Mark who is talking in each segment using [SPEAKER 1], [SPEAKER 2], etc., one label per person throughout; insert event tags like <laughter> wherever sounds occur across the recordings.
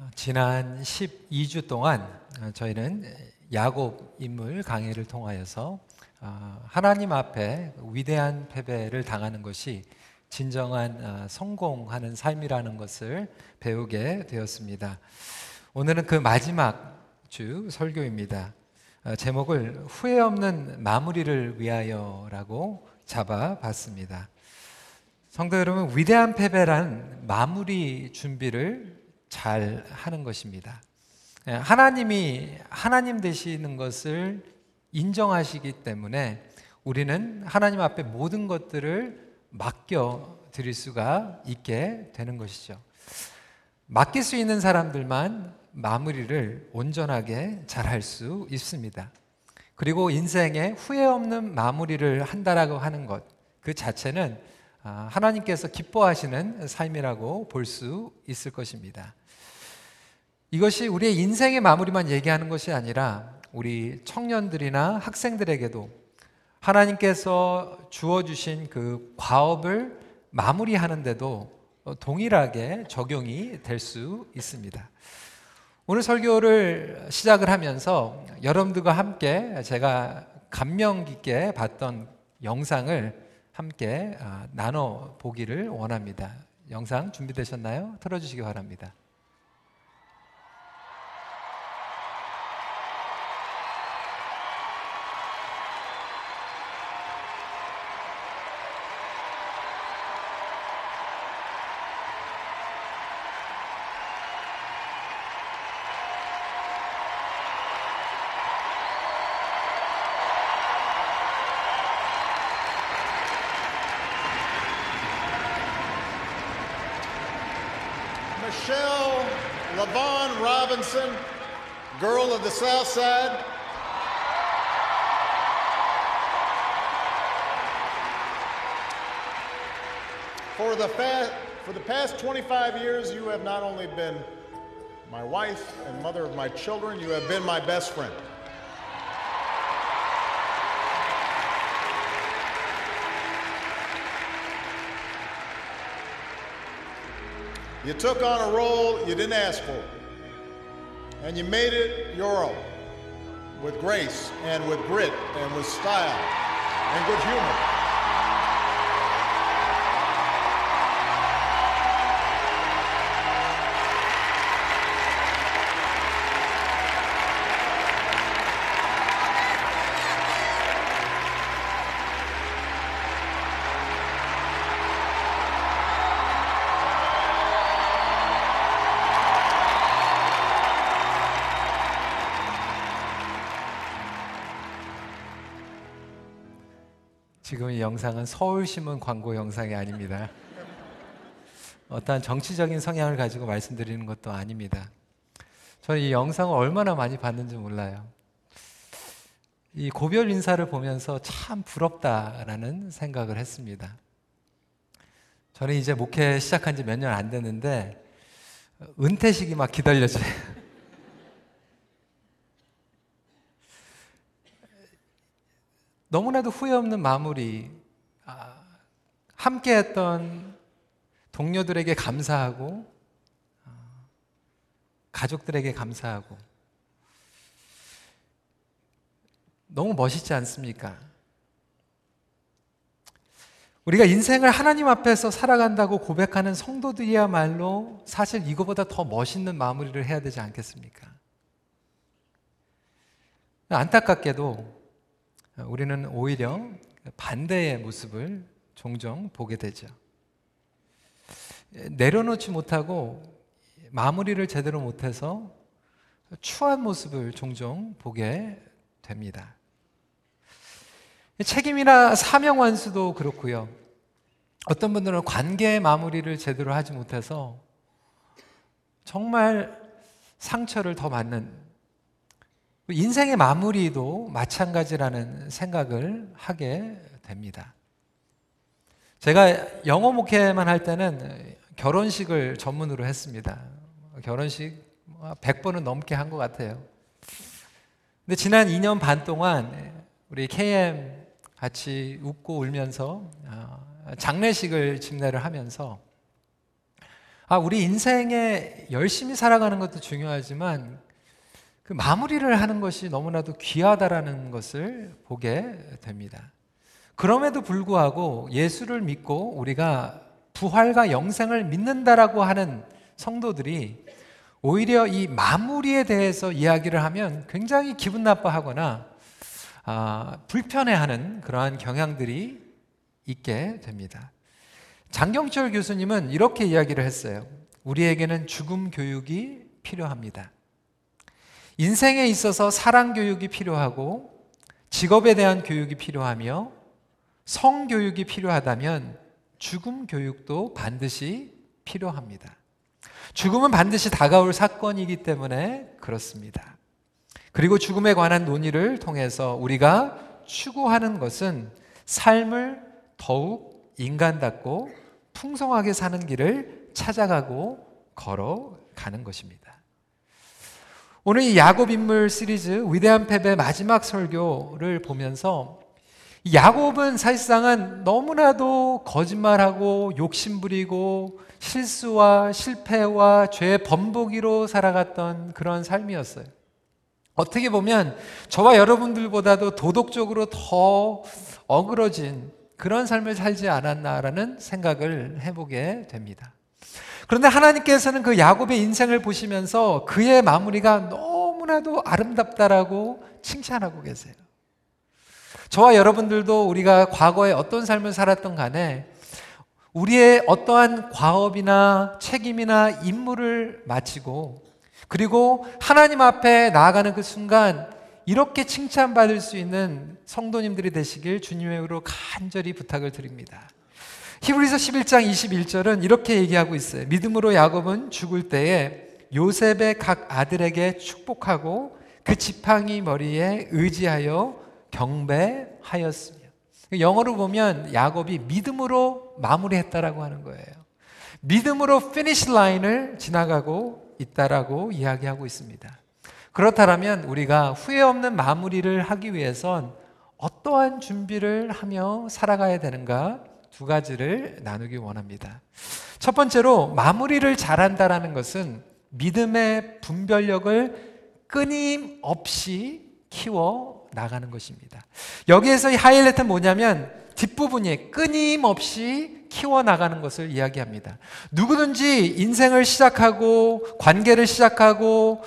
[SPEAKER 1] 어, 지난 12주 동안 어, 저희는 야곱 인물 강해를 통하여서 어, 하나님 앞에 위대한 패배를 당하는 것이 진정한 성공하는 삶이라는 것을 배우게 되었습니다. 오늘은 그 마지막 주 설교입니다. 제목을 후회 없는 마무리를 위하여라고 잡아 봤습니다. 성도 여러분, 위대한 패배란 마무리 준비를 잘 하는 것입니다. 예, 하나님이 하나님 되시는 것을 인정하시기 때문에 우리는 하나님 앞에 모든 것들을 맡겨 드릴 수가 있게 되는 것이죠. 맡길 수 있는 사람들만 마무리를 온전하게 잘 할 수 있습니다. 그리고 인생에 후회 없는 마무리를 한다라고 하는 것, 그 자체는 아, 하나님께서 기뻐하시는 삶이라고 볼 수 있을 것입니다. 이것이 우리의 인생의 마무리만 얘기하는 것이 아니라 우리 청년들이나 학생들에게도 하나님께서 주어주신 그 과업을 마무리하는데도 동일하게 적용이 될 수 있습니다. 오늘 설교를 시작을 하면서 여러분들과 함께 제가 감명 깊게 봤던 영상을 함께 아, 나눠 보기를 원합니다. 영상 준비되셨나요? 틀어주시기 바랍니다.
[SPEAKER 2] South Side. For the, fa- for the past 25 years, you have not only been my wife and mother of my children, you have been my best friend. You took on a role you didn't ask for, and you made it your own with grace and with grit and with style and good humor.
[SPEAKER 1] 지금 이 영상은 서울신문 광고 영상이 아닙니다. 어떠한 정치적인 성향을 가지고 말씀드리는 것도 아닙니다. 저는 이 영상을 얼마나 많이 봤는지 몰라요. 이 고별 인사를 보면서 참 부럽다라는 생각을 했습니다. 저는 이제 목회 시작한 지 몇 년 안 됐는데 은퇴식이 막 기다려져요. 너무나도 후회 없는 마무리, 아, 함께했던 동료들에게 감사하고, 아, 가족들에게 감사하고, 너무 멋있지 않습니까? 우리가 인생을 하나님 앞에서 살아간다고 고백하는 성도들이야말로 사실 이거보다 더 멋있는 마무리를 해야 되지 않겠습니까? 안타깝게도 우리는 오히려 반대의 모습을 종종 보게 되죠. 내려놓지 못하고 마무리를 제대로 못해서 추한 모습을 종종 보게 됩니다. 책임이나 사명 완수도 그렇고요. 어떤 분들은 관계의 마무리를 제대로 하지 못해서 정말 상처를 더 받는 인생의 마무리도 마찬가지라는 생각을 하게 됩니다. 제가 영어 목회만 할 때는 결혼식을 전문으로 했습니다. 결혼식 100번은 넘게 한 것 같아요. 근데 지난 2년 반 동안 우리 KM 같이 웃고 울면서 어, 장례식을 집례를 하면서 아, 우리 인생에 열심히 살아가는 것도 중요하지만 그 마무리를 하는 것이 너무나도 귀하다라는 것을 보게 됩니다. 그럼에도 불구하고 예수를 믿고 우리가 부활과 영생을 믿는다라고 하는 성도들이 오히려 이 마무리에 대해서 이야기를 하면 굉장히 기분 나빠하거나 아, 불편해하는 그러한 경향들이 있게 됩니다. 장경철 교수님은 이렇게 이야기를 했어요. 우리에게는 죽음 교육이 필요합니다. 인생에 있어서 사랑 교육이 필요하고 직업에 대한 교육이 필요하며 성 교육이 필요하다면 죽음 교육도 반드시 필요합니다. 죽음은 반드시 다가올 사건이기 때문에 그렇습니다. 그리고 죽음에 관한 논의를 통해서 우리가 추구하는 것은 삶을 더욱 인간답고 풍성하게 사는 길을 찾아가고 걸어가는 것입니다. 오늘 이 야곱 인물 시리즈 위대한 패배 마지막 설교를 보면서 야곱은 사실상은 너무나도 거짓말하고 욕심부리고 실수와 실패와 죄의 번복이로 살아갔던 그런 삶이었어요. 어떻게 보면 저와 여러분들보다도 도덕적으로 더 어그러진 그런 삶을 살지 않았나라는 생각을 해보게 됩니다. 그런데 하나님께서는 그 야곱의 인생을 보시면서 그의 마무리가 너무나도 아름답다라고 칭찬하고 계세요. 저와 여러분들도 우리가 과거에 어떤 삶을 살았던 간에 우리의 어떠한 과업이나 책임이나 임무를 마치고 그리고 하나님 앞에 나아가는 그 순간 이렇게 칭찬받을 수 있는 성도님들이 되시길 주님의 으로 간절히 부탁을 드립니다. 히브리서 11장 21절은 이렇게 얘기하고 있어요. 믿음으로 야곱은 죽을 때에 요셉의 각 아들에게 축복하고 그 지팡이 머리에 의지하여 경배하였으며 영어로 보면 야곱이 믿음으로 마무리했다라고 하는 거예요. 믿음으로 finish line을 지나가고 있다라고 이야기하고 있습니다. 그렇다면 우리가 후회 없는 마무리를 하기 위해선 어떠한 준비를 하며 살아가야 되는가 두 가지를 나누기 원합니다. 첫 번째로 마무리를 잘한다라는 것은 믿음의 분별력을 끊임없이 키워 나가는 것입니다. 여기에서 하이라이트는 뭐냐면 뒷부분이 끊임없이 키워 나가는 것을 이야기합니다. 누구든지 인생을 시작하고 관계를 시작하고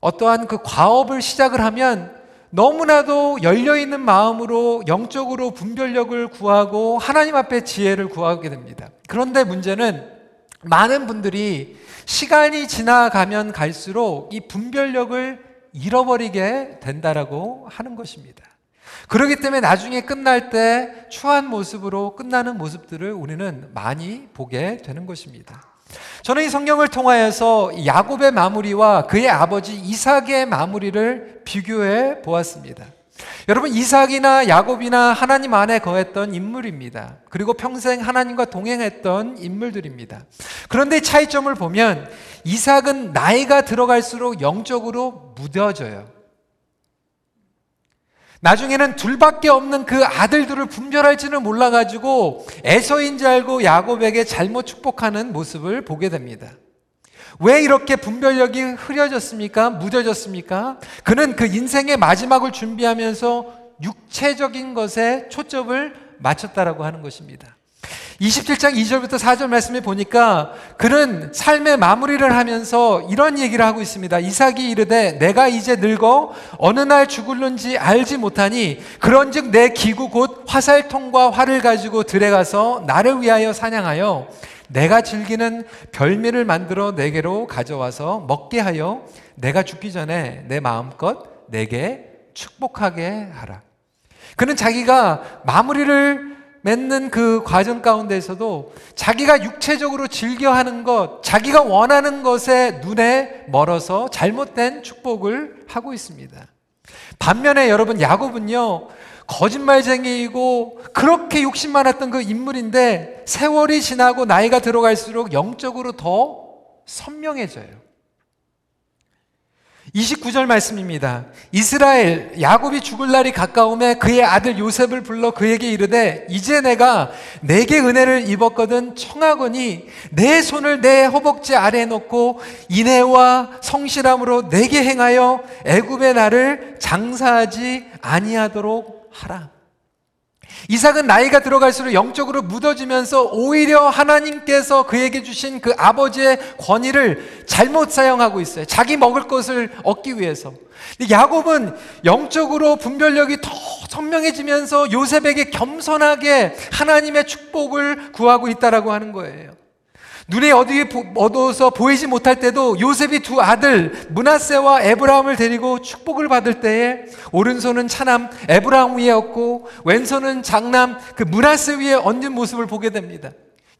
[SPEAKER 1] 어떠한 그 과업을 시작을 하면 너무나도 열려있는 마음으로 영적으로 분별력을 구하고 하나님 앞에 지혜를 구하게 됩니다. 그런데 문제는 많은 분들이 시간이 지나가면 갈수록 이 분별력을 잃어버리게 된다라고 하는 것입니다. 그렇기 때문에 나중에 끝날 때 추한 모습으로 끝나는 모습들을 우리는 많이 보게 되는 것입니다. 저는 이 성경을 통하여서 야곱의 마무리와 그의 아버지 이삭의 마무리를 비교해 보았습니다. 여러분 이삭이나 야곱이나 하나님 안에 거했던 인물입니다. 그리고 평생 하나님과 동행했던 인물들입니다. 그런데 차이점을 보면 이삭은 나이가 들어갈수록 영적으로 무뎌져요. 나중에는 둘밖에 없는 그 아들들을 분별할지는 몰라가지고 에서인 줄 알고 야곱에게 잘못 축복하는 모습을 보게 됩니다. 왜 이렇게 분별력이 흐려졌습니까? 무뎌졌습니까? 그는 그 인생의 마지막을 준비하면서 육체적인 것에 초점을 맞췄다라고 하는 것입니다. 27장 2절부터 4절 말씀에 보니까 그는 삶의 마무리를 하면서 이런 얘기를 하고 있습니다. 이삭이 이르되 내가 이제 늙어 어느 날 죽을는지 알지 못하니 그런즉 내 기구 곧 화살통과 활을 가지고 들에 가서 나를 위하여 사냥하여 내가 즐기는 별미를 만들어 내게로 가져와서 먹게 하여 내가 죽기 전에 내 마음껏 내게 축복하게 하라. 그는 자기가 마무리를 맺는 그 과정 가운데서도 자기가 육체적으로 즐겨 하는 것, 자기가 원하는 것에 눈에 멀어서 잘못된 축복을 하고 있습니다. 반면에 여러분 야곱은요, 거짓말쟁이이고 그렇게 욕심 많았던 그 인물인데 세월이 지나고 나이가 들어갈수록 영적으로 더 선명해져요. 29절 말씀입니다. 이스라엘 야곱이 죽을 날이 가까움에 그의 아들 요셉을 불러 그에게 이르되 이제 내가 내게 은혜를 입었거든 청하거니 내 손을 내 허벅지 아래에 놓고 인애와 성실함으로 내게 행하여 애굽의 나를 장사하지 아니하도록 하라. 이삭은 나이가 들어갈수록 영적으로 묻어지면서 오히려 하나님께서 그에게 주신 그 아버지의 권위를 잘못 사용하고 있어요. 자기 먹을 것을 얻기 위해서. 야곱은 영적으로 분별력이 더 선명해지면서 요셉에게 겸손하게 하나님의 축복을 구하고 있다라고 하는 거예요. 눈에 어디 어두워서 보이지 못할 때도 요셉이 두 아들 문하세와 에브라함을 데리고 축복을 받을 때에 오른손은 차남 에브라함 위에 얹고 왼손은 장남 그 문하세 위에 얹은 모습을 보게 됩니다.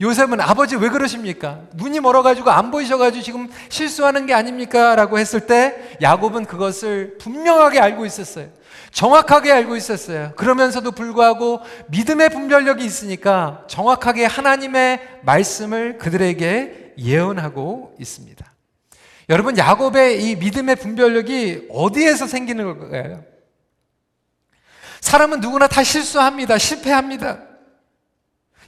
[SPEAKER 1] 요셉은 아버지 왜 그러십니까? 눈이 멀어가지고 안 보이셔가지고 지금 실수하는 게 아닙니까? 라고 했을 때 야곱은 그것을 분명하게 알고 있었어요. 정확하게 알고 있었어요. 그러면서도 불구하고 믿음의 분별력이 있으니까 정확하게 하나님의 말씀을 그들에게 예언하고 있습니다. 여러분, 야곱의 이 믿음의 분별력이 어디에서 생기는 걸까요? 사람은 누구나 다 실수합니다. 실패합니다.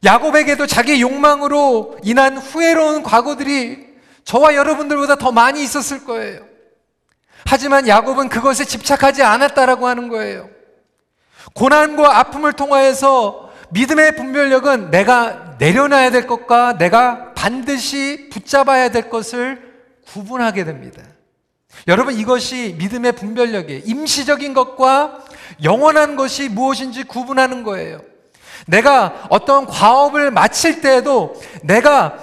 [SPEAKER 1] 야곱에게도 자기 욕망으로 인한 후회로운 과거들이 저와 여러분들보다 더 많이 있었을 거예요. 하지만 야곱은 그것에 집착하지 않았다라고 하는 거예요. 고난과 아픔을 통하여서 믿음의 분별력은 내가 내려놔야 될 것과 내가 반드시 붙잡아야 될 것을 구분하게 됩니다. 여러분 이것이 믿음의 분별력이에요. 임시적인 것과 영원한 것이 무엇인지 구분하는 거예요. 내가 어떤 과업을 마칠 때에도 내가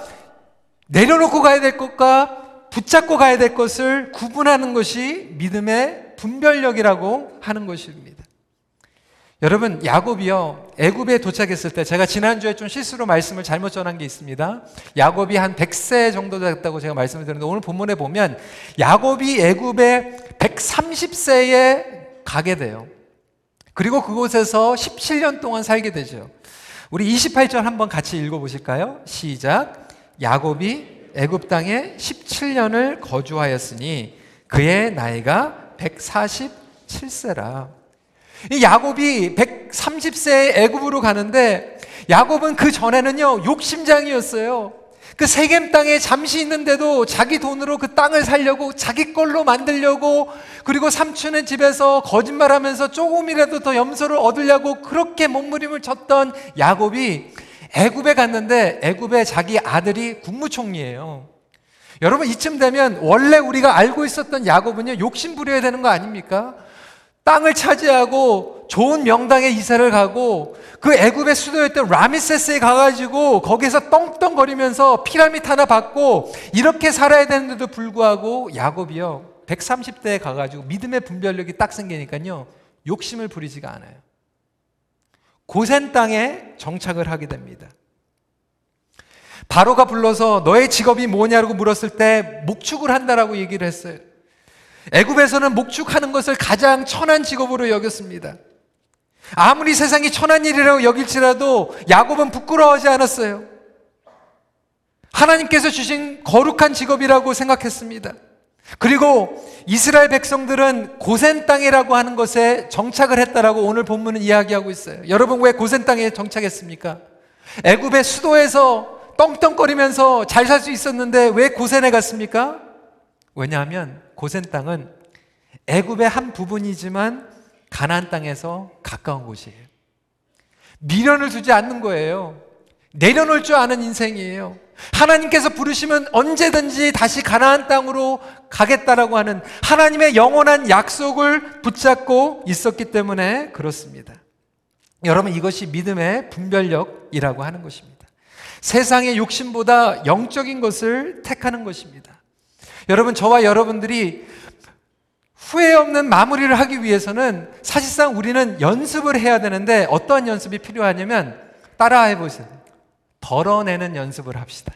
[SPEAKER 1] 내려놓고 가야 될 것과 붙잡고 가야 될 것을 구분하는 것이 믿음의 분별력이라고 하는 것입니다. 여러분 야곱이요 애굽에 도착했을 때 제가 지난주에 좀 실수로 말씀을 잘못 전한 게 있습니다. 야곱이 한 100세 정도 됐다고 제가 말씀을 드렸는데 오늘 본문에 보면 야곱이 애굽에 130세에 가게 돼요. 그리고 그곳에서 17년 동안 살게 되죠. 우리 28절 한번 같이 읽어 보실까요? 시작. 야곱이 애굽 땅에 17년을 거주하였으니 그의 나이가 147세라. 이 야곱이 130세에 애굽으로 가는데 야곱은 그 전에는요 욕심장이었어요. 그 세겜 땅에 잠시 있는데도 자기 돈으로 그 땅을 살려고 자기 걸로 만들려고 그리고 삼촌의 집에서 거짓말하면서 조금이라도 더 염소를 얻으려고 그렇게 몸부림을 쳤던 야곱이 애굽에 갔는데 애굽에 자기 아들이 국무총리예요. 여러분 이쯤 되면 원래 우리가 알고 있었던 야곱은요 욕심 부려야 되는 거 아닙니까? 땅을 차지하고 좋은 명당에 이사를 가고 그 애굽의 수도였던 라미세스에 가가지고 거기서 떵떵거리면서 피라미드 하나 받고 이렇게 살아야 되는데도 불구하고 야곱이요 130대에 가가지고 믿음의 분별력이 딱 생기니까요 욕심을 부리지가 않아요. 고센 땅에 정착을 하게 됩니다. 바로가 불러서 너의 직업이 뭐냐고 물었을 때 목축을 한다라고 얘기를 했어요. 애굽에서는 목축하는 것을 가장 천한 직업으로 여겼습니다. 아무리 세상이 천한 일이라고 여길지라도 야곱은 부끄러워하지 않았어요. 하나님께서 주신 거룩한 직업이라고 생각했습니다. 그리고 이스라엘 백성들은 고센 땅이라고 하는 것에 정착을 했다라고 오늘 본문은 이야기하고 있어요. 여러분 왜 고센 땅에 정착했습니까? 애굽의 수도에서 떵떵거리면서 잘 살 수 있었는데 왜 고센에 갔습니까? 왜냐하면 고센 땅은 애굽의 한 부분이지만 가나안 땅에서 가까운 곳이에요. 미련을 두지 않는 거예요. 내려놓을 줄 아는 인생이에요. 하나님께서 부르시면 언제든지 다시 가나안 땅으로 가겠다라고 하는 하나님의 영원한 약속을 붙잡고 있었기 때문에 그렇습니다. 여러분 이것이 믿음의 분별력이라고 하는 것입니다. 세상의 욕심보다 영적인 것을 택하는 것입니다. 여러분 저와 여러분들이 후회 없는 마무리를 하기 위해서는 사실상 우리는 연습을 해야 되는데 어떠한 연습이 필요하냐면 따라해 보세요. 덜어내는 연습을 합시다.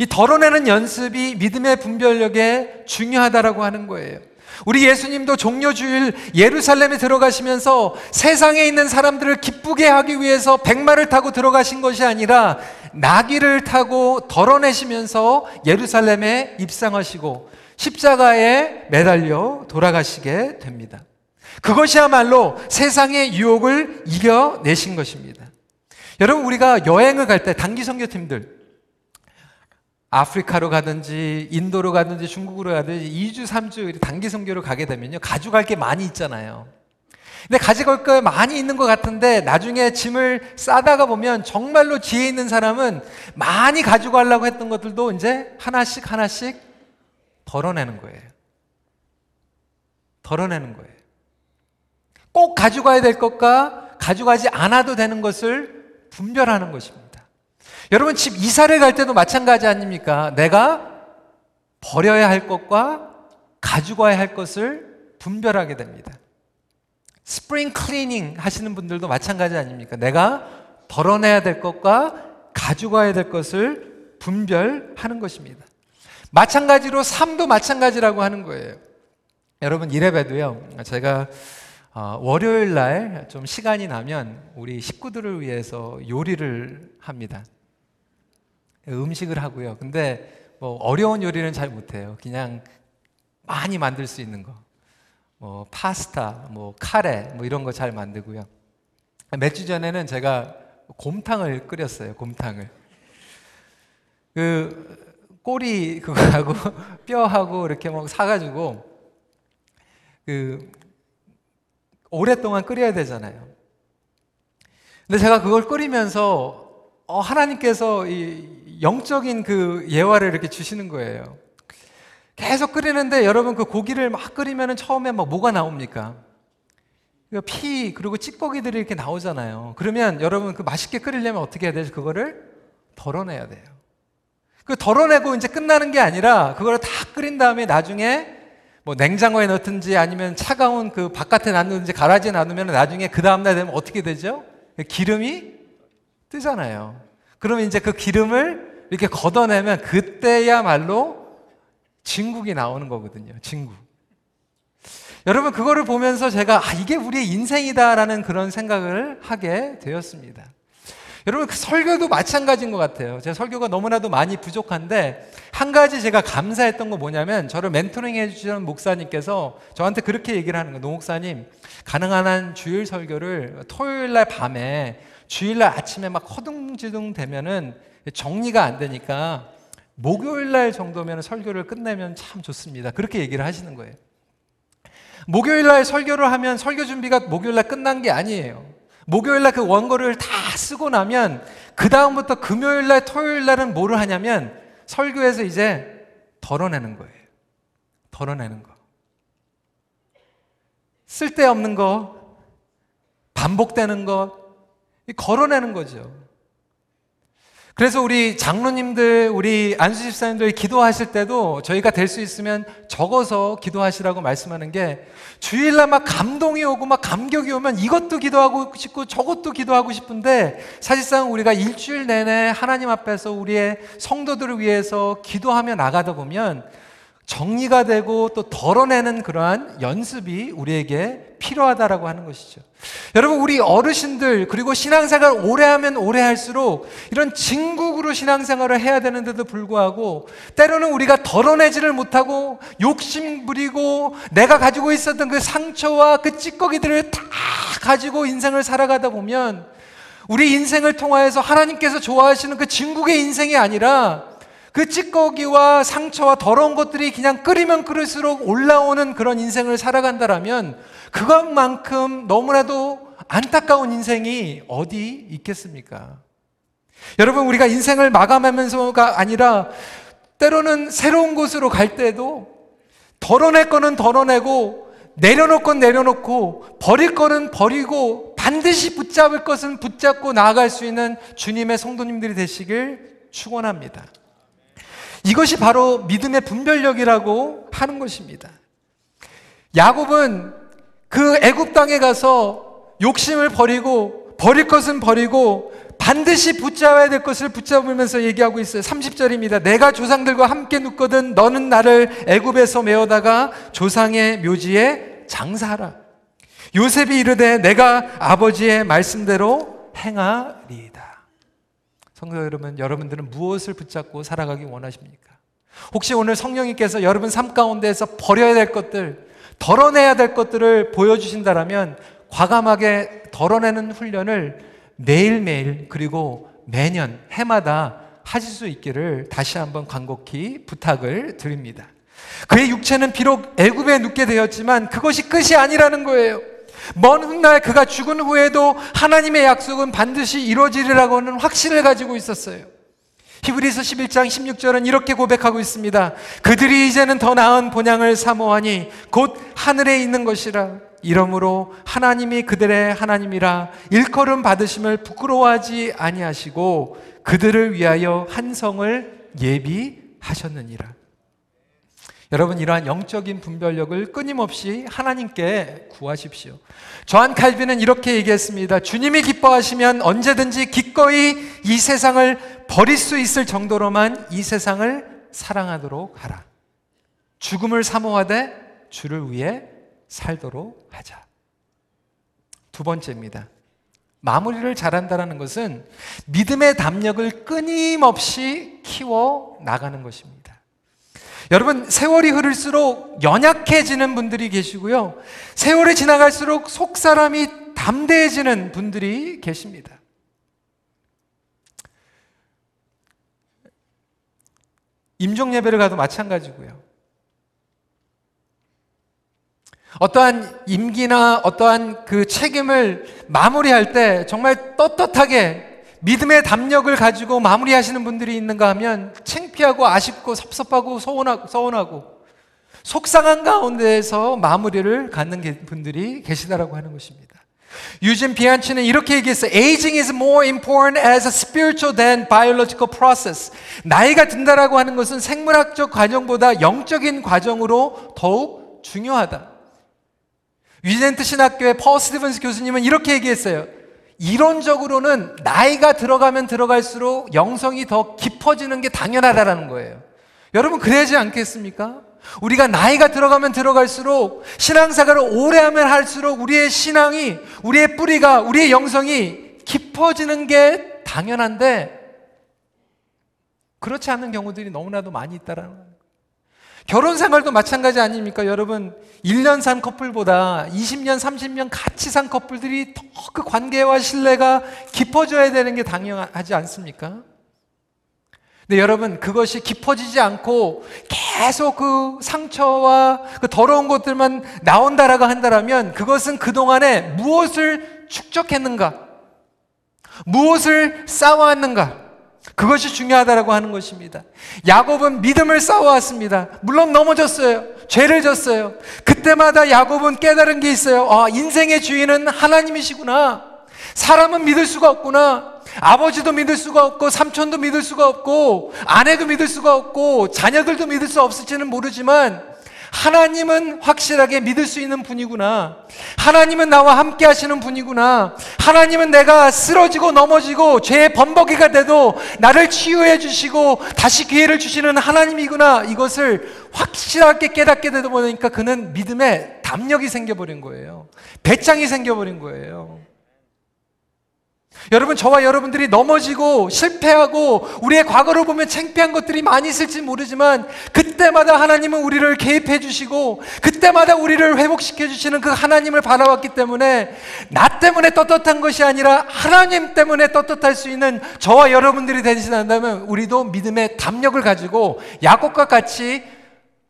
[SPEAKER 1] 이 덜어내는 연습이 믿음의 분별력에 중요하다라고 하는 거예요. 우리 예수님도 종료주일 예루살렘에 들어가시면서 세상에 있는 사람들을 기쁘게 하기 위해서 백마를 타고 들어가신 것이 아니라 나귀를 타고 덜어내시면서 예루살렘에 입상하시고 십자가에 매달려 돌아가시게 됩니다. 그것이야말로 세상의 유혹을 이겨내신 것입니다. 여러분, 우리가 여행을 갈 때 단기 선교팀들, 아프리카로 가든지 인도로 가든지 중국으로 가든지 2주, 3주 단기 선교로 가게 되면요. 가져갈 게 많이 있잖아요. 근데 가져갈 게 많이 있는 것 같은데 나중에 짐을 싸다가 보면 정말로 지혜 있는 사람은 많이 가져가려고 했던 것들도 이제 하나씩 하나씩 덜어내는 거예요. 덜어내는 거예요. 꼭 가져가야 될 것과 가져가지 않아도 되는 것을 분별하는 것입니다. 여러분 집 이사를 갈 때도 마찬가지 아닙니까? 내가 버려야 할 것과 가져가야 할 것을 분별하게 됩니다. spring cleaning 하시는 분들도 마찬가지 아닙니까? 내가 덜어내야 될 것과 가져가야 될 것을 분별하는 것입니다. 마찬가지로 삶도 마찬가지라고 하는 거예요. 여러분 이래봬도요. 제가 어, 월요일 날 좀 시간이 나면 우리 식구들을 위해서 요리를 합니다. 음식을 하고요. 근데 뭐 어려운 요리는 잘 못해요. 그냥 많이 만들 수 있는 거. 뭐 파스타, 뭐 카레, 뭐 이런 거 잘 만들고요. 몇 주 전에는 제가 곰탕을 끓였어요. 곰탕을. 그 꼬리 그거하고 <laughs> 뼈하고 이렇게 막 사가지고 그 오랫동안 끓여야 되잖아요. 근데 제가 그걸 끓이면서 어, 하나님께서 이 영적인 그 예화를 이렇게 주시는 거예요. 계속 끓이는데 여러분 그 고기를 막 끓이면 처음에 막 뭐가 나옵니까? 피 그리고 찌꺼기들이 이렇게 나오잖아요. 그러면 여러분 그 맛있게 끓이려면 어떻게 해야 되죠? 그거를 덜어내야 돼요. 그 덜어내고 이제 끝나는 게 아니라 그거를 다 끓인 다음에 나중에 뭐 냉장고에 넣든지 아니면 차가운 그 바깥에 놔두든지 가라지에 놔두면 나중에 그 다음날 되면 어떻게 되죠? 기름이 뜨잖아요. 그러면 이제 그 기름을 이렇게 걷어내면 그때야말로 진국이 나오는 거거든요. 진국. 여러분 그거를 보면서 제가 아 이게 우리의 인생이다라는 그런 생각을 하게 되었습니다. 여러분 그 설교도 마찬가지인 것 같아요. 제 설교가 너무나도 많이 부족한데 한 가지 제가 감사했던 거 뭐냐면 저를 멘토링 해주시는 목사님께서 저한테 그렇게 얘기를 하는 거예요. 노 목사님 가능한 한 주일 설교를 토요일 날 밤에 주일 날 아침에 막 허둥지둥 되면은 정리가 안 되니까 목요일 날 정도면 설교를 끝내면 참 좋습니다. 그렇게 얘기를 하시는 거예요. 목요일 날 설교를 하면 설교 준비가 목요일 날 끝난 게 아니에요. 목요일 날 그 원고를 다 쓰고 나면 그 다음부터 금요일 날 토요일 날은 뭐를 하냐면 설교에서 이제 덜어내는 거예요. 덜어내는 거. 쓸데없는 거, 반복되는 것, 걸어내는 거죠. 그래서 우리 장로님들, 우리 안수 집사님들 기도하실 때도 저희가 될 수 있으면 적어서 기도하시라고 말씀하는 게 주일날 막 감동이 오고 막 감격이 오면 이것도 기도하고 싶고 저것도 기도하고 싶은데 사실상 우리가 일주일 내내 하나님 앞에서 우리의 성도들을 위해서 기도하며 나가다 보면 정리가 되고 또 덜어내는 그러한 연습이 우리에게 필요하다라고 하는 것이죠. 여러분, 우리 어르신들, 그리고 신앙생활 오래 하면 오래 할수록 이런 진국으로 신앙생활을 해야 되는데도 불구하고 때로는 우리가 덜어내지를 못하고 욕심 부리고 내가 가지고 있었던 그 상처와 그 찌꺼기들을 다 가지고 인생을 살아가다 보면 우리 인생을 통하여서 하나님께서 좋아하시는 그 진국의 인생이 아니라 그 찌꺼기와 상처와 더러운 것들이 그냥 끓이면 끓을수록 올라오는 그런 인생을 살아간다라면 그것만큼 너무나도 안타까운 인생이 어디 있겠습니까? 여러분, 우리가 인생을 마감하면서가 아니라 때로는 새로운 곳으로 갈 때도 덜어낼 거는 덜어내고 내려놓을 건 내려놓고 버릴 거는 버리고 반드시 붙잡을 것은 붙잡고 나아갈 수 있는 주님의 성도님들이 되시길 축원합니다. 이것이 바로 믿음의 분별력이라고 하는 것입니다. 야곱은 그 애굽 땅에 가서 욕심을 버리고 버릴 것은 버리고 반드시 붙잡아야 될 것을 붙잡으면서 얘기하고 있어요. 30절입니다. 내가 조상들과 함께 눕거든 너는 나를 애굽에서 메어다가 조상의 묘지에 장사하라. 요셉이 이르되 내가 아버지의 말씀대로 행하리이다. 성도 여러분, 여러분들은 무엇을 붙잡고 살아가기 원하십니까? 혹시 오늘 성령님께서 여러분 삶 가운데에서 버려야 될 것들, 덜어내야 될 것들을 보여주신다라면 과감하게 덜어내는 훈련을 매일매일 그리고 매년 해마다 하실 수 있기를 다시 한번 간곡히 부탁을 드립니다. 그의 육체는 비록 애굽에 눕게 되었지만 그것이 끝이 아니라는 거예요. 먼 훗날 그가 죽은 후에도 하나님의 약속은 반드시 이루어지리라고 하는 확신을 가지고 있었어요. 히브리서 11장 16절은 이렇게 고백하고 있습니다. 그들이 이제는 더 나은 본향을 사모하니 곧 하늘에 있는 것이라. 이러므로 하나님이 그들의 하나님이라 일컬음 받으심을 부끄러워하지 아니하시고 그들을 위하여 한 성을 예비하셨느니라. 여러분 이러한 영적인 분별력을 끊임없이 하나님께 구하십시오. 저한 칼빈은 이렇게 얘기했습니다. 주님이 기뻐하시면 언제든지 기꺼이 이 세상을 버릴 수 있을 정도로만 이 세상을 사랑하도록 하라. 죽음을 사모하되 주를 위해 살도록 하자. 두 번째입니다. 마무리를 잘한다는 것은 믿음의 담력을 끊임없이 키워 나가는 것입니다. 여러분, 세월이 흐를수록 연약해지는 분들이 계시고요. 세월이 지나갈수록 속 사람이 담대해지는 분들이 계십니다. 임종 예배를 가도 마찬가지고요. 어떠한 임기나 어떠한 그 책임을 마무리할 때 정말 떳떳하게 믿음의 담력을 가지고 마무리하시는 분들이 있는가 하면 창피하고 아쉽고 섭섭하고 서운하고, 서운하고 속상한 가운데에서 마무리를 갖는 분들이 계시다라고 하는 것입니다. 유진 비안치는 이렇게 얘기했어요. Aging is more important as a spiritual than biological process. 나이가 든다라고 하는 것은 생물학적 과정보다 영적인 과정으로 더욱 중요하다. 위젠트 신학교의 퍼 스티븐스 교수님은 이렇게 얘기했어요. 이론적으로는 나이가 들어가면 들어갈수록 영성이 더 깊어지는 게 당연하다라는 거예요. 여러분 그러지 않겠습니까? 우리가 나이가 들어가면 들어갈수록 신앙생활을 오래 하면 할수록 우리의 신앙이 우리의 뿌리가 우리의 영성이 깊어지는 게 당연한데 그렇지 않은 경우들이 너무나도 많이 있다라는 거예요. 결혼 생활도 마찬가지 아닙니까? 여러분, 1년 산 커플보다 20년, 30년 같이 산 커플들이 더 그 관계와 신뢰가 깊어져야 되는 게 당연하지 않습니까? 근데 여러분, 그것이 깊어지지 않고 계속 그 상처와 그 더러운 것들만 나온다라고 한다면 그것은 그동안에 무엇을 축적했는가? 무엇을 쌓아왔는가? 그것이 중요하다라고 하는 것입니다. 야곱은 믿음을 쌓아왔습니다. 물론 넘어졌어요. 죄를 졌어요. 그때마다 야곱은 깨달은 게 있어요. 아, 인생의 주인은 하나님이시구나. 사람은 믿을 수가 없구나. 아버지도 믿을 수가 없고, 삼촌도 믿을 수가 없고, 아내도 믿을 수가 없고, 자녀들도 믿을 수 없을지는 모르지만, 하나님은 확실하게 믿을 수 있는 분이구나. 하나님은 나와 함께 하시는 분이구나. 하나님은 내가 쓰러지고 넘어지고 죄의 범벅이가 돼도 나를 치유해 주시고 다시 기회를 주시는 하나님이구나. 이것을 확실하게 깨닫게 되다 보니까 그는 믿음에 담력이 생겨버린 거예요. 배짱이 생겨버린 거예요. 여러분, 저와 여러분들이 넘어지고 실패하고 우리의 과거를 보면 창피한 것들이 많이 있을지 모르지만 그때마다 하나님은 우리를 개입해 주시고 그때마다 우리를 회복시켜 주시는 그 하나님을 바라왔기 때문에 나 때문에 떳떳한 것이 아니라 하나님 때문에 떳떳할 수 있는 저와 여러분들이 되신다면 우리도 믿음의 담력을 가지고 야곱과 같이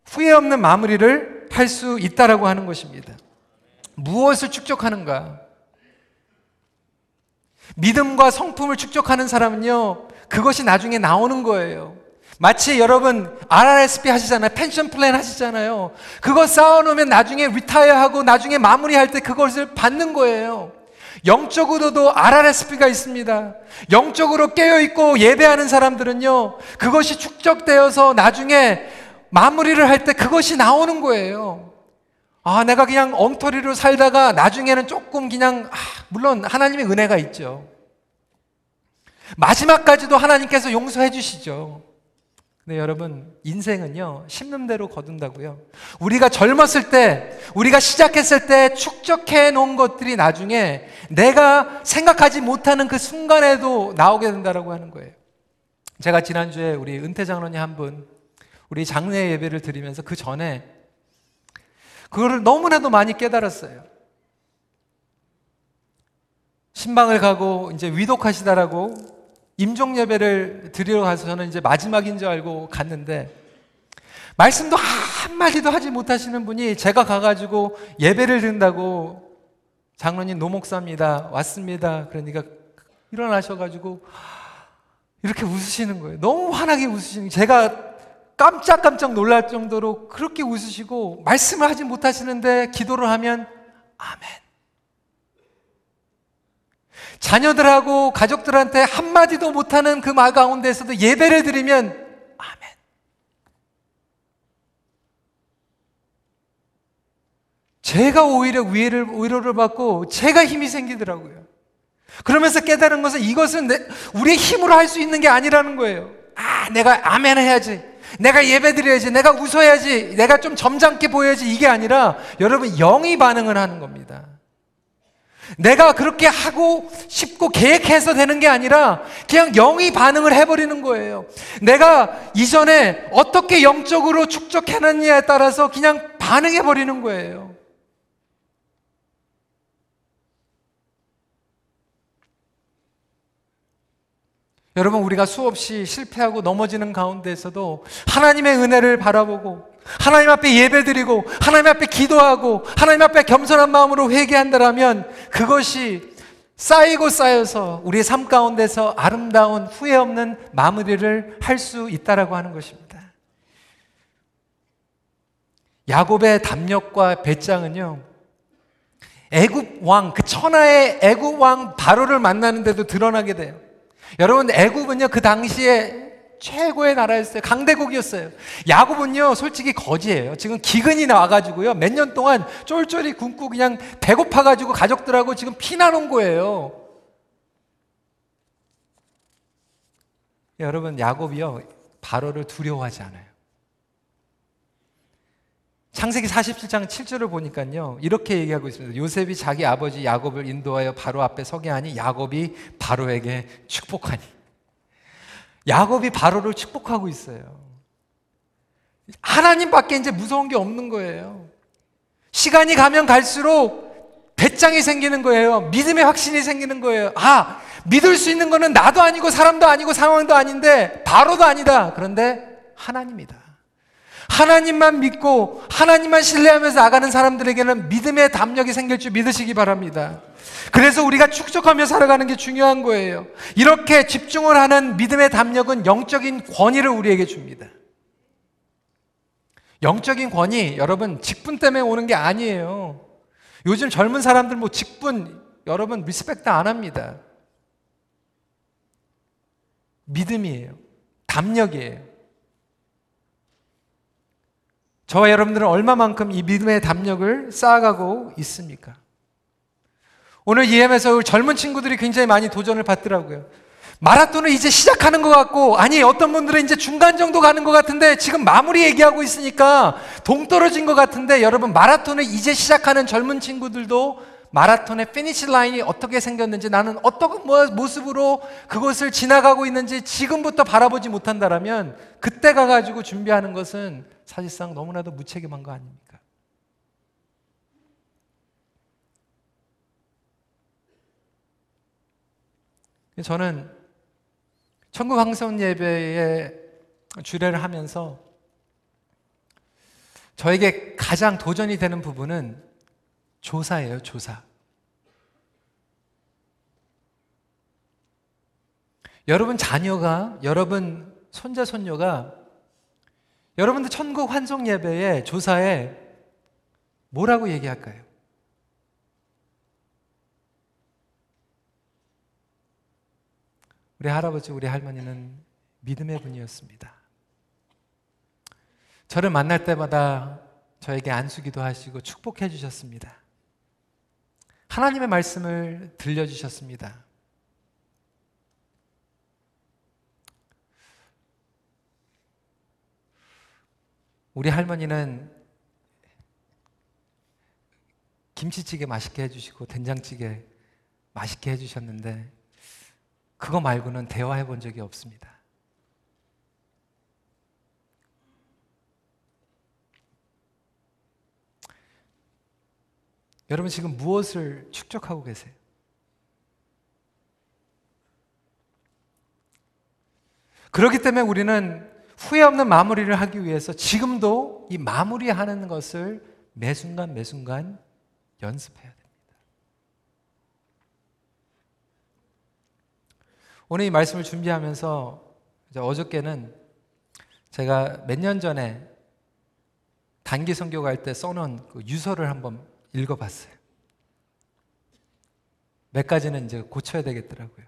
[SPEAKER 1] 후회 없는 마무리를 할 수 있다라고 하는 것입니다. 무엇을 축적하는가? 믿음과 성품을 축적하는 사람은요, 그것이 나중에 나오는 거예요. 마치 여러분 RRSP 하시잖아요. pension plan 하시잖아요. 그거 쌓아놓으면 나중에 retire하고 나중에 마무리할 때 그것을 받는 거예요. 영적으로도 RRSP가 있습니다. 영적으로 깨어있고 예배하는 사람들은요, 그것이 축적되어서 나중에 마무리를 할 때 그것이 나오는 거예요. 아, 내가 그냥 엉터리로 살다가 나중에는 조금 그냥, 아, 물론 하나님의 은혜가 있죠. 마지막까지도 하나님께서 용서해 주시죠. 근데 여러분, 인생은요, 심는 대로 거둔다고요. 우리가 젊었을 때, 우리가 시작했을 때 축적해 놓은 것들이 나중에 내가 생각하지 못하는 그 순간에도 나오게 된다라고 하는 거예요. 제가 지난주에 우리 은퇴 장로님 한 분, 우리 장례 예배를 드리면서 그 전에 그거를 너무나도 많이 깨달았어요. 신방을 가고 이제 위독하시다라고 임종 예배를 드리러 가서 저는 이제 마지막인 줄 알고 갔는데 말씀도 한마디도 하지 못하시는 분이 제가 가가지고 예배를 드린다고 장로님 노목사입니다. 왔습니다. 그러니까 일어나셔가지고 이렇게 웃으시는 거예요. 너무 환하게 웃으시는 거예요. 제가 깜짝깜짝 놀랄 정도로 그렇게 웃으시고 말씀을 하지 못하시는데 기도를 하면 아멘. 자녀들하고 가족들한테 한마디도 못하는 그 말 가운데서도 예배를 드리면 아멘. 제가 오히려 위를, 위로를 받고 제가 힘이 생기더라고요. 그러면서 깨달은 것은 이것은 내, 우리의 힘으로 할 수 있는 게 아니라는 거예요. 아, 내가 아멘 해야지. 내가 예배 드려야지. 내가 웃어야지. 내가 좀 점잖게 보여야지. 이게 아니라 여러분 영이 반응을 하는 겁니다. 내가 그렇게 하고 싶고 계획해서 되는 게 아니라 그냥 영이 반응을 해버리는 거예요. 내가 이전에 어떻게 영적으로 축적해놨냐에 따라서 그냥 반응해버리는 거예요. 여러분, 우리가 수없이 실패하고 넘어지는 가운데에서도 하나님의 은혜를 바라보고 하나님 앞에 예배드리고 하나님 앞에 기도하고 하나님 앞에 겸손한 마음으로 회개한다라면 그것이 쌓이고 쌓여서 우리의 삶 가운데서 아름다운 후회 없는 마무리를 할 수 있다라고 하는 것입니다. 야곱의 담력과 배짱은요. 애굽 왕, 그 천하의 애굽 왕 바로를 만나는데도 드러나게 돼요. 여러분 애굽은요 그 당시에 최고의 나라였어요. 강대국이었어요. 야곱은요 솔직히 거지예요. 지금 기근이 나와가지고요 몇 년 동안 쫄쫄이 굶고 그냥 배고파가지고 가족들하고 지금 피난 온 거예요. 여러분 야곱이요 바로를 두려워하지 않아요. 창세기 47장 7절을 보니까요. 이렇게 얘기하고 있습니다. 요셉이 자기 아버지 야곱을 인도하여 바로 앞에 서게 하니 야곱이 바로에게 축복하니. 야곱이 바로를 축복하고 있어요. 하나님밖에 이제 무서운 게 없는 거예요. 시간이 가면 갈수록 배짱이 생기는 거예요. 믿음의 확신이 생기는 거예요. 아, 믿을 수 있는 거는 나도 아니고 사람도 아니고 상황도 아닌데 바로도 아니다. 그런데 하나님이다. 하나님만 믿고 하나님만 신뢰하면서 나가는 사람들에게는 믿음의 담력이 생길 줄 믿으시기 바랍니다. 그래서 우리가 축적하며 살아가는 게 중요한 거예요. 이렇게 집중을 하는 믿음의 담력은 영적인 권위를 우리에게 줍니다. 영적인 권위, 여러분, 직분 때문에 오는 게 아니에요. 요즘 젊은 사람들 뭐 직분, 여러분, respect 안 합니다. 믿음이에요. 담력이에요. 저와 여러분들은 얼마만큼 이 믿음의 담력을 쌓아가고 있습니까? 오늘 EM에서 젊은 친구들이 굉장히 많이 도전을 받더라고요. 마라톤을 이제 시작하는 것 같고, 아니, 어떤 분들은 이제 중간 정도 가는 것 같은데, 지금 마무리 얘기하고 있으니까 동떨어진 것 같은데, 여러분, 마라톤을 이제 시작하는 젊은 친구들도 마라톤의 finish line이 어떻게 생겼는지, 나는 어떤 모습으로 그것을 지나가고 있는지 지금부터 바라보지 못한다라면, 그때 가가지고 준비하는 것은 사실상 너무나도 무책임한 거 아닙니까? 저는 천국 항성 예배에 주례를 하면서 저에게 가장 도전이 되는 부분은 조사예요, 조사. 여러분 자녀가, 여러분 손자, 손녀가 여러분들 천국 환송 예배에 조사에 뭐라고 얘기할까요? 우리 할아버지, 우리 할머니는 믿음의 분이었습니다. 저를 만날 때마다 저에게 안수기도 하시고 축복해 주셨습니다. 하나님의 말씀을 들려주셨습니다. 우리 할머니는 김치찌개 맛있게 해주시고 된장찌개 맛있게 해주셨는데 그거 말고는 대화해 본 적이 없습니다. 여러분 지금 무엇을 축적하고 계세요? 그렇기 때문에 우리는 후회 없는 마무리를 하기 위해서 지금도 이 마무리하는 것을 매 순간 매 순간 연습해야 됩니다. 오늘 이 말씀을 준비하면서 어저께는 제가 몇 년 전에 단기 선교 갈 때 써놓은 그 유서를 한번 읽어봤어요. 몇 가지는 이제 고쳐야 되겠더라고요.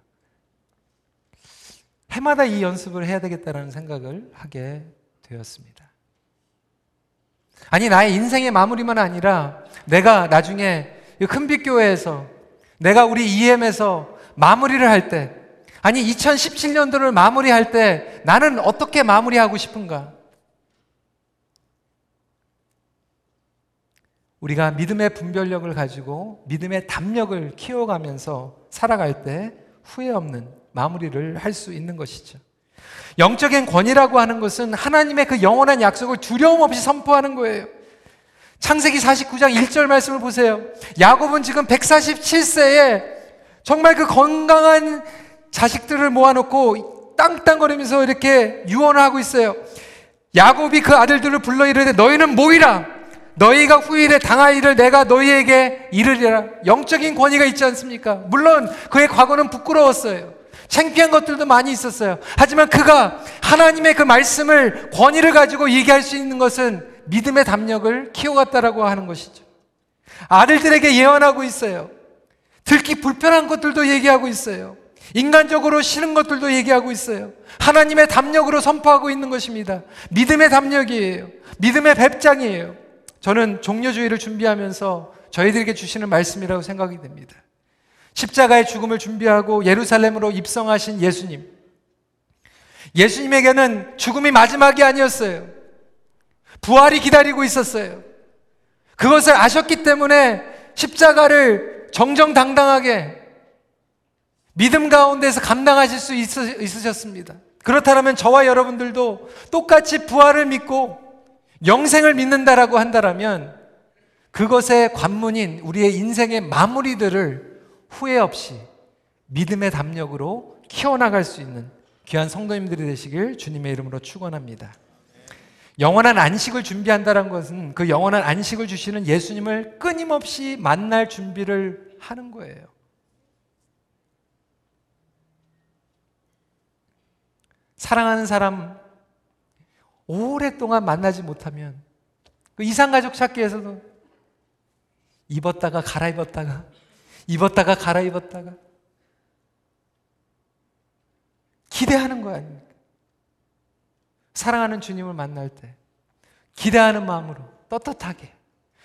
[SPEAKER 1] 해마다 이 연습을 해야 되겠다라는 생각을 하게 되었습니다. 아니, 나의 인생의 마무리만 아니라 내가 나중에 큰빛교회에서 내가 우리 EM에서 마무리를 할 때, 아니, 2017년도를 마무리할 때 나는 어떻게 마무리하고 싶은가? 우리가 믿음의 분별력을 가지고 믿음의 담력을 키워가면서 살아갈 때 후회 없는 마무리를 할 수 있는 것이죠. 영적인 권위라고 하는 것은 하나님의 그 영원한 약속을 두려움 없이 선포하는 거예요. 창세기 49장 1절 말씀을 보세요. 야곱은 지금 147세에 정말 그 건강한 자식들을 모아놓고 땅땅거리면서 이렇게 유언을 하고 있어요. 야곱이 그 아들들을 불러 이르되 너희는 모이라. 너희가 후일에 당할 일을 내가 너희에게 이르리라. 영적인 권위가 있지 않습니까? 물론 그의 과거는 부끄러웠어요. 창피한 것들도 많이 있었어요. 하지만 그가 하나님의 그 말씀을 권위를 가지고 얘기할 수 있는 것은 믿음의 담력을 키워갔다라고 하는 것이죠. 아들들에게 예언하고 있어요. 듣기 불편한 것들도 얘기하고 있어요. 인간적으로 싫은 것들도 얘기하고 있어요. 하나님의 담력으로 선포하고 있는 것입니다. 믿음의 담력이에요. 믿음의 뵙장이에요. 저는 종료주의를 준비하면서 저희들에게 주시는 말씀이라고 생각이 됩니다. 십자가의 죽음을 준비하고 예루살렘으로 입성하신 예수님. 예수님에게는 죽음이 마지막이 아니었어요. 부활이 기다리고 있었어요. 그것을 아셨기 때문에 십자가를 정정당당하게 믿음 가운데서 감당하실 수 있으셨습니다. 그렇다면 저와 여러분들도 똑같이 부활을 믿고 영생을 믿는다라고 한다면 그것의 관문인 우리의 인생의 마무리들을 후회 없이 믿음의 담력으로 키워나갈 수 있는 귀한 성도님들이 되시길 주님의 이름으로 축원합니다. 영원한 안식을 준비한다는 것은 그 영원한 안식을 주시는 예수님을 끊임없이 만날 준비를 하는 거예요. 사랑하는 사람 오랫동안 만나지 못하면 그 이상가족 찾기에서도 입었다가 갈아입었다가 입었다가 갈아입었다가 기대하는 거 아닙니까? 사랑하는 주님을 만날 때 기대하는 마음으로 떳떳하게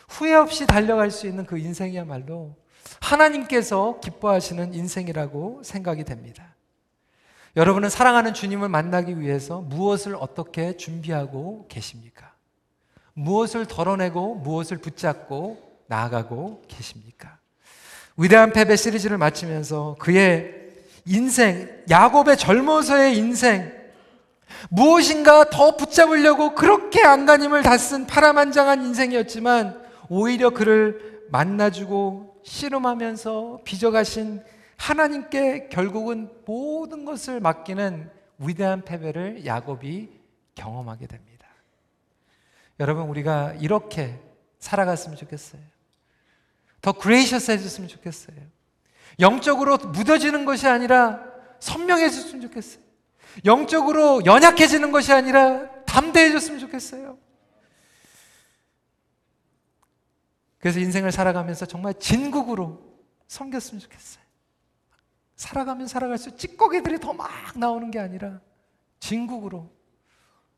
[SPEAKER 1] 후회 없이 달려갈 수 있는 그 인생이야말로 하나님께서 기뻐하시는 인생이라고 생각이 됩니다. 여러분은 사랑하는 주님을 만나기 위해서 무엇을 어떻게 준비하고 계십니까? 무엇을 덜어내고 무엇을 붙잡고 나아가고 계십니까? 위대한 패배 시리즈를 마치면서 그의 인생, 야곱의 젊어서의 인생, 무엇인가 더 붙잡으려고 그렇게 안간힘을 다 쓴 파란만장한 인생이었지만 오히려 그를 만나주고 씨름하면서 빚어가신 하나님께 결국은 모든 것을 맡기는 위대한 패배를 야곱이 경험하게 됩니다. 여러분, 우리가 이렇게 살아갔으면 좋겠어요. 더 gracious 해줬으면 좋겠어요. 영적으로 무뎌지는 것이 아니라 선명해졌으면 좋겠어요. 영적으로 연약해지는 것이 아니라 담대해졌으면 좋겠어요. 그래서 인생을 살아가면서 정말 진국으로 섬겼으면 좋겠어요. 살아가면 살아갈수록 찌꺼기들이 더 막 나오는 게 아니라 진국으로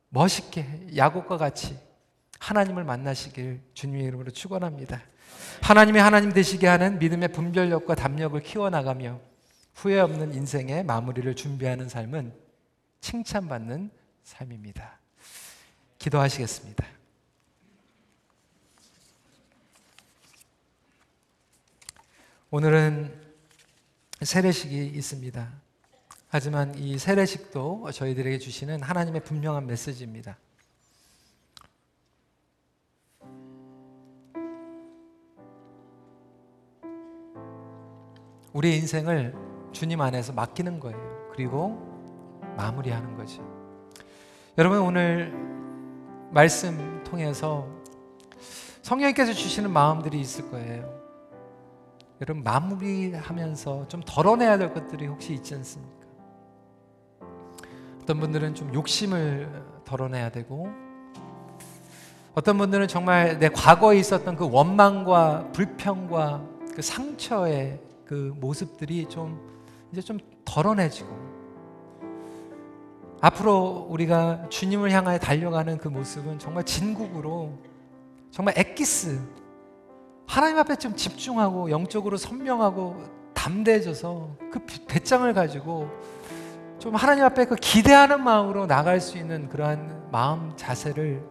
[SPEAKER 1] 멋있게 야곱과 같이 하나님을 만나시길 주님의 이름으로 축원합니다. 하나님이 하나님 되시게 하는 믿음의 분별력과 담력을 키워나가며 후회 없는 인생의 마무리를 준비하는 삶은 칭찬받는 삶입니다. 기도하시겠습니다. 오늘은 세례식이 있습니다. 하지만 이 세례식도 저희들에게 주시는 하나님의 분명한 메시지입니다. 우리 인생을 주님 안에서 맡기는 거예요. 그리고 마무리하는 거죠. 여러분 오늘 말씀 통해서 성령님께서 주시는 마음들이 있을 거예요. 여러분 마무리하면서 좀 덜어내야 될 것들이 혹시 있지 않습니까? 어떤 분들은 좀 욕심을 덜어내야 되고 어떤 분들은 정말 내 과거에 있었던 그 원망과 불평과 그 상처의 그 모습들이 좀 이제 좀 덜어내지고 앞으로 우리가 주님을 향하여 달려가는 그 모습은 정말 진국으로 정말 엑기스 하나님 앞에 좀 집중하고 영적으로 선명하고 담대해져서 그 배짱을 가지고 좀 하나님 앞에 그 기대하는 마음으로 나갈 수 있는 그러한 마음 자세를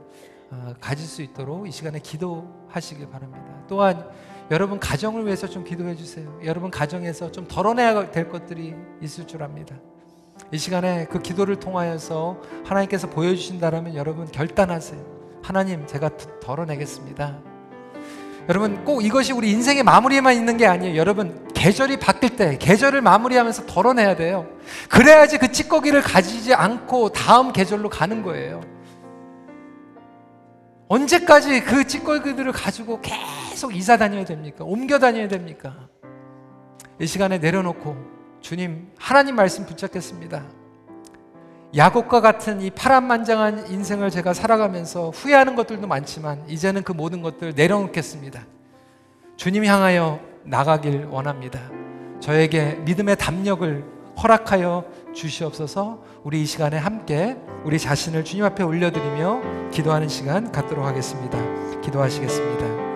[SPEAKER 1] 어, 가질 수 있도록 이 시간에 기도하시길 바랍니다. 또한 여러분 가정을 위해서 좀 기도해 주세요. 여러분 가정에서 좀 덜어내야 될 것들이 있을 줄 압니다. 이 시간에 그 기도를 통하여서 하나님께서 보여주신다라면 여러분 결단하세요. 하나님, 제가 덜어내겠습니다. 여러분 꼭 이것이 우리 인생의 마무리에만 있는 게 아니에요. 여러분 계절이 바뀔 때 계절을 마무리하면서 덜어내야 돼요. 그래야지 그 찌꺼기를 가지지 않고 다음 계절로 가는 거예요. 언제까지 그 찌꺼기들을 가지고 계속 이사 다녀야 됩니까? 옮겨 다녀야 됩니까? 이 시간에 내려놓고 주님 하나님 말씀 붙잡겠습니다. 야곱과 같은 이 파란만장한 인생을 제가 살아가면서 후회하는 것들도 많지만 이제는 그 모든 것들 내려놓겠습니다. 주님 향하여 나가길 원합니다. 저에게 믿음의 담력을 허락하여 주시옵소서 우리 이 시간에 함께 우리 자신을 주님 앞에 올려드리며 기도하는 시간 갖도록 하겠습니다. 기도하시겠습니다.